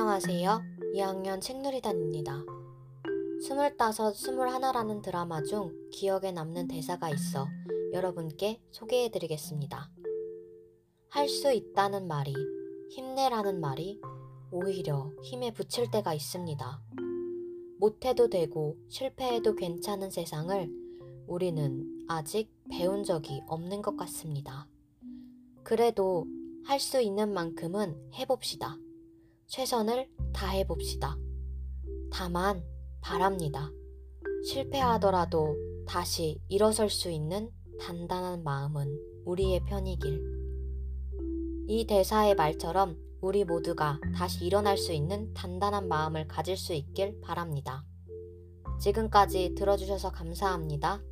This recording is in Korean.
안녕하세요. 2학년 책누리단입니다. 스물다섯, 스물하나라는 드라마 중 기억에 남는 대사가 있어 여러분께 소개해 드리겠습니다. 할 수 있다는 말이, 힘내라는 말이 오히려 힘에 붙일 때가 있습니다. 못해도 되고 실패해도 괜찮은 세상을 우리는 아직 배운 적이 없는 것 같습니다. 그래도 할 수 있는 만큼은 해봅시다. 최선을 다해 봅시다. 다만 바랍니다. 실패하더라도 다시 일어설 수 있는 단단한 마음은 우리의 편이길. 이 대사의 말처럼 우리 모두가 다시 일어날 수 있는 단단한 마음을 가질 수 있길 바랍니다. 지금까지 들어주셔서 감사합니다.